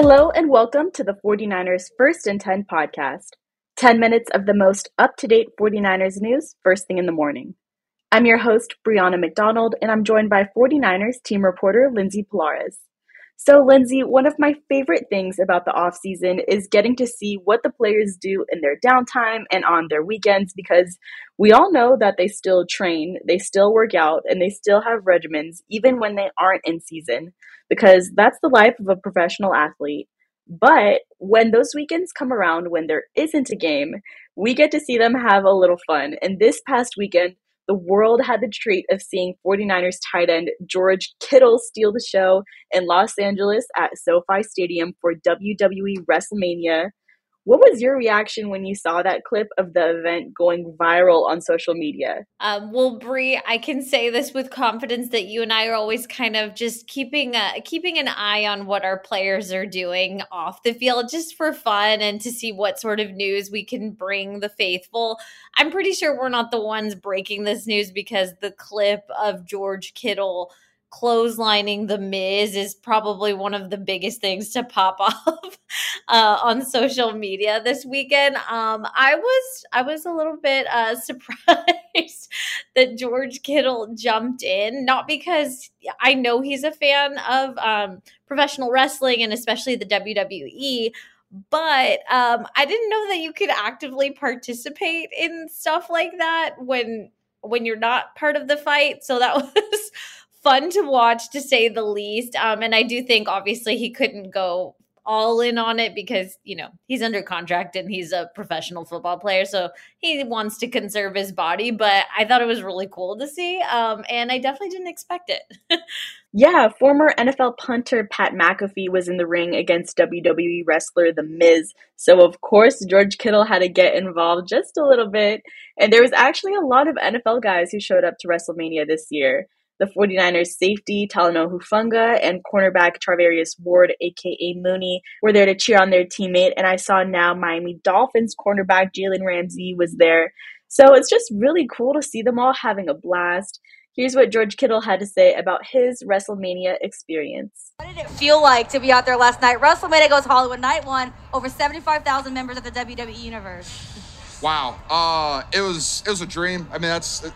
Hello and welcome to the 49ers First and 10 podcast. 10 minutes of the most up to date 49ers news first thing in the morning. I'm your host, Brianna McDonald, and I'm joined by 49ers team reporter Lindsay Polaris. So, Lindsay, one of my favorite things about the offseason is getting to see what the players do in their downtime and on their weekends because we all know that they still train, they still work out, and they still have regimens even when they aren't in season because that's the life of a professional athlete. But when those weekends come around, when there isn't a game, we get to see them have a little fun. And this past weekend, the world had the treat of seeing 49ers tight end George Kittle steal the show in Los Angeles at SoFi Stadium for WWE WrestleMania. What was your reaction when you saw that clip of the event going viral on social media? Um, well, Brie, I can say this with confidence that you and I are always kind of just keeping a, keeping an eye on what our players are doing off the field, just for fun and to see what sort of news we can bring the faithful. I'm pretty sure we're not the ones breaking this news because the clip of George Kittle clotheslining the Miz is probably one of the biggest things to pop off uh, on social media this weekend. Um, I was I was a little bit uh, surprised that George Kittle jumped in, not because I know he's a fan of um, professional wrestling and especially the WWE. But um, I didn't know that you could actively participate in stuff like that when when you're not part of the fight. So that was fun to watch to say the least. Um, and I do think obviously he couldn't go all in on it because you know he's under contract and he's a professional football player so he wants to conserve his body but i thought it was really cool to see um, and i definitely didn't expect it. Yeah former nfl punter pat mcafee was in the ring against wwe wrestler the miz. So of course george kittle had to get involved just a little bit. And there was actually a lot of nfl guys who showed up to wrestlemania this year the 49ers safety Talanoa Hufanga and cornerback Charvarius Ward, aka Mooney, were there to cheer on their teammate. And I saw now Miami Dolphins cornerback Jalen Ramsey was there. So it's just really cool to see them all having a blast. Here's what George Kittle had to say about his WrestleMania experience. What did it feel like to be out there last night? WrestleMania goes Hollywood Night One, over 75,000 members of the WWE Universe. Wow, uh, it was it was a dream. I mean, that's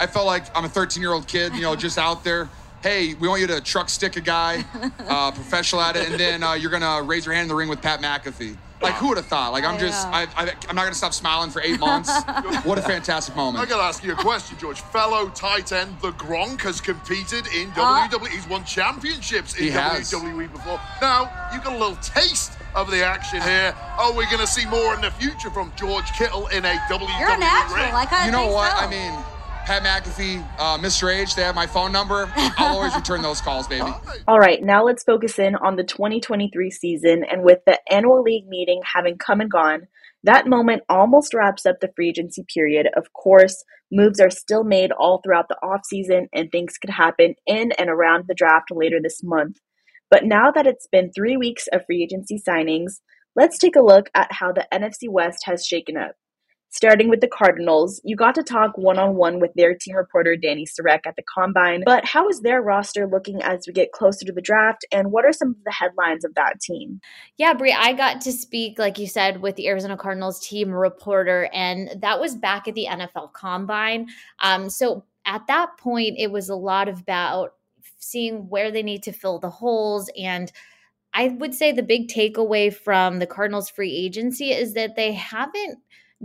I felt like I'm a 13 year old kid, you know, just out there. Hey, we want you to truck stick a guy, uh, professional at it, and then uh, you're gonna raise your hand in the ring with Pat McAfee. Like, who would have thought? Like, I'm just, I, I, am not gonna stop smiling for eight months. what a fantastic moment! I gotta ask you a question, George. Fellow tight end, the Gronk has competed in uh, WWE. He's won championships in WWE before. Now you got a little taste of the action here. Are we're going to see more in the future from George Kittle in a WWE You're a natural. ring? Like I you know what? So. I mean, Pat McAfee, uh, Mr. H, they have my phone number. I'll always return those calls, baby. All right, now let's focus in on the 2023 season. And with the annual league meeting having come and gone, that moment almost wraps up the free agency period. Of course, moves are still made all throughout the offseason, and things could happen in and around the draft later this month. But now that it's been three weeks of free agency signings, let's take a look at how the NFC West has shaken up. Starting with the Cardinals, you got to talk one on one with their team reporter Danny Sarek at the Combine. But how is their roster looking as we get closer to the draft? And what are some of the headlines of that team? Yeah, Brie, I got to speak, like you said, with the Arizona Cardinals team reporter, and that was back at the NFL Combine. Um, so at that point, it was a lot about seeing where they need to fill the holes and I would say the big takeaway from the Cardinals free agency is that they haven't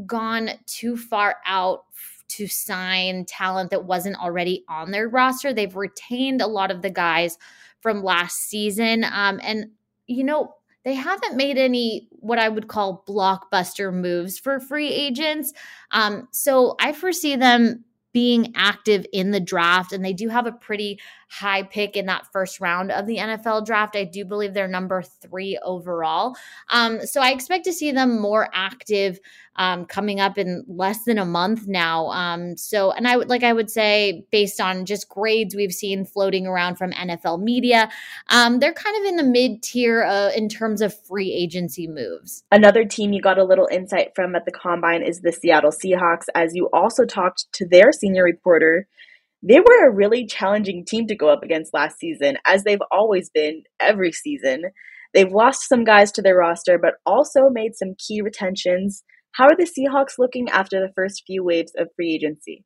gone too far out to sign talent that wasn't already on their roster. They've retained a lot of the guys from last season. Um, and, you know, they haven't made any what I would call blockbuster moves for free agents. Um, so I foresee them being active in the draft, and they do have a pretty high pick in that first round of the NFL draft. I do believe they're number three overall. Um, so I expect to see them more active um, coming up in less than a month now. Um, so, and I would like I would say, based on just grades we've seen floating around from NFL media, um, they're kind of in the mid tier uh, in terms of free agency moves. Another team you got a little insight from at the combine is the Seattle Seahawks, as you also talked to their senior reporter they were a really challenging team to go up against last season, as they've always been every season. They've lost some guys to their roster, but also made some key retentions. How are the Seahawks looking after the first few waves of free agency?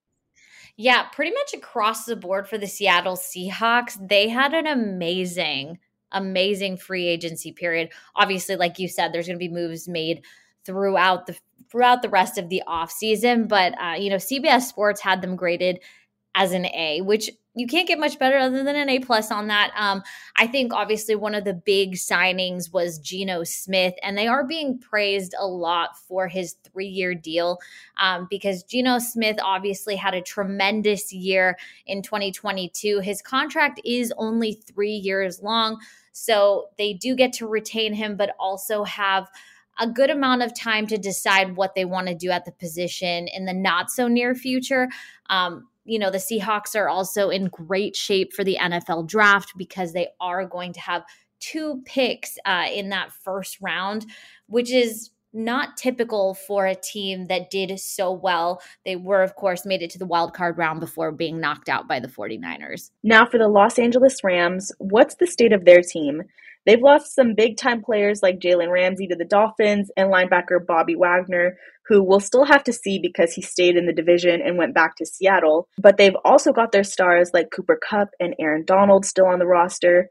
Yeah, pretty much across the board for the Seattle Seahawks, they had an amazing, amazing free agency period. Obviously, like you said, there's going to be moves made throughout the throughout the rest of the offseason, but uh, you know, CBS Sports had them graded as an A, which you can't get much better other than an A plus on that. Um, I think obviously one of the big signings was Geno Smith, and they are being praised a lot for his three year deal um, because Geno Smith obviously had a tremendous year in 2022. His contract is only three years long, so they do get to retain him, but also have a good amount of time to decide what they want to do at the position in the not so near future. Um, you know, the Seahawks are also in great shape for the NFL draft because they are going to have two picks uh, in that first round, which is not typical for a team that did so well. They were, of course, made it to the wild card round before being knocked out by the 49ers. Now, for the Los Angeles Rams, what's the state of their team? They've lost some big time players like Jalen Ramsey to the Dolphins and linebacker Bobby Wagner, who we'll still have to see because he stayed in the division and went back to Seattle. But they've also got their stars like Cooper Kupp and Aaron Donald still on the roster.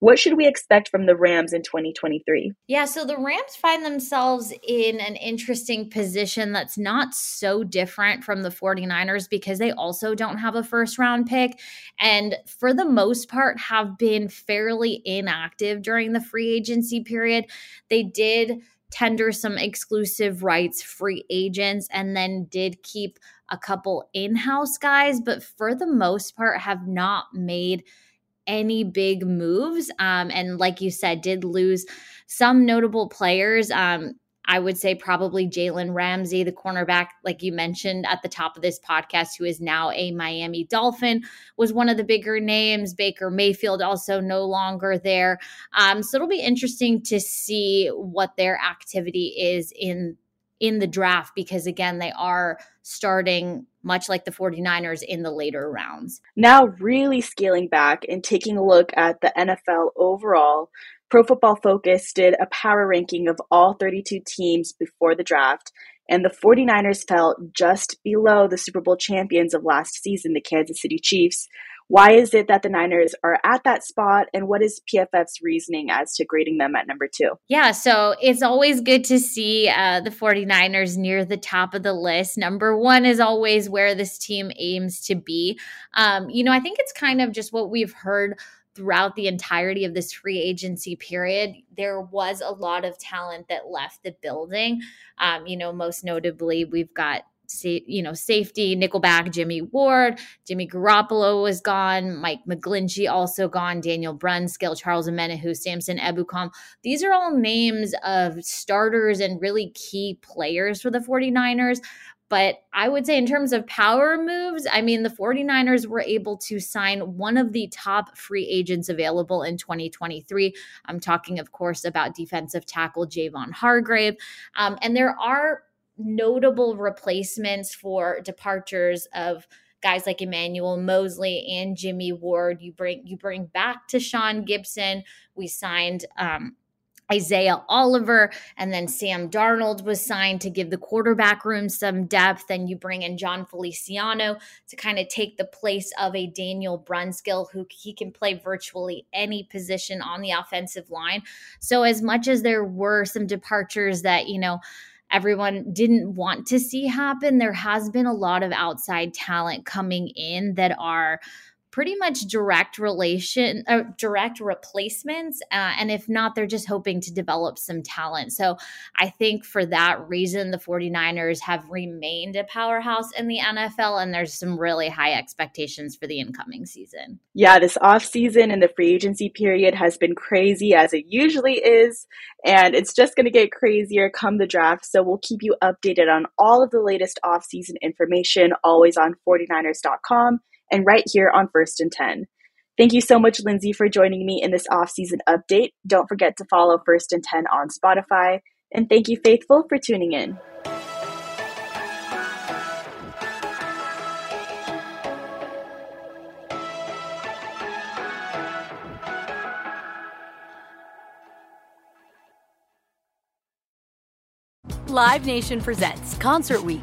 What should we expect from the Rams in 2023? Yeah, so the Rams find themselves in an interesting position that's not so different from the 49ers because they also don't have a first round pick and for the most part have been fairly inactive during the free agency period. They did tender some exclusive rights free agents and then did keep a couple in-house guys but for the most part have not made any big moves. Um, and like you said, did lose some notable players. Um, I would say probably Jalen Ramsey, the cornerback, like you mentioned at the top of this podcast, who is now a Miami Dolphin, was one of the bigger names. Baker Mayfield also no longer there. Um, so it'll be interesting to see what their activity is in in the draft because again they are starting much like the 49ers in the later rounds. Now really scaling back and taking a look at the NFL overall, Pro Football Focus did a power ranking of all 32 teams before the draft and the 49ers fell just below the Super Bowl champions of last season, the Kansas City Chiefs, why is it that the Niners are at that spot? And what is PFF's reasoning as to grading them at number two? Yeah, so it's always good to see uh, the 49ers near the top of the list. Number one is always where this team aims to be. Um, you know, I think it's kind of just what we've heard throughout the entirety of this free agency period, there was a lot of talent that left the building. Um, you know, most notably, we've got you know, safety, nickelback, Jimmy Ward, Jimmy Garoppolo was gone, Mike McGlinchey also gone, Daniel Brunskill, Charles Omenihu, Samson Ebukam. These are all names of starters and really key players for the 49ers. But I would say, in terms of power moves, I mean, the 49ers were able to sign one of the top free agents available in 2023. I'm talking, of course, about defensive tackle Javon Hargrave. Um, and there are notable replacements for departures of guys like Emmanuel Moseley and Jimmy Ward. You bring you bring back Tashaun Gipson. We signed um, Isaiah Oliver, and then Sam Darnold was signed to give the quarterback room some depth. And you bring in Jon Feliciano to kind of take the place of a Daniel Brunskill, who he can play virtually any position on the offensive line. So, as much as there were some departures that, you know, everyone didn't want to see happen, there has been a lot of outside talent coming in that are pretty much direct relation uh, direct replacements uh, and if not they're just hoping to develop some talent. So i think for that reason the 49ers have remained a powerhouse in the nfl and there's some really high expectations for the incoming season. Yeah this off season and the free agency period has been crazy as it usually is and it's just going to get crazier come the draft. So we'll keep you updated on all of the latest off season information always on 49ers.com and right here on First and 10. Thank you so much, Lindsay, for joining me in this off-season update. Don't forget to follow First and 10 on Spotify. And thank you, Faithful, for tuning in. Live Nation presents Concert Week.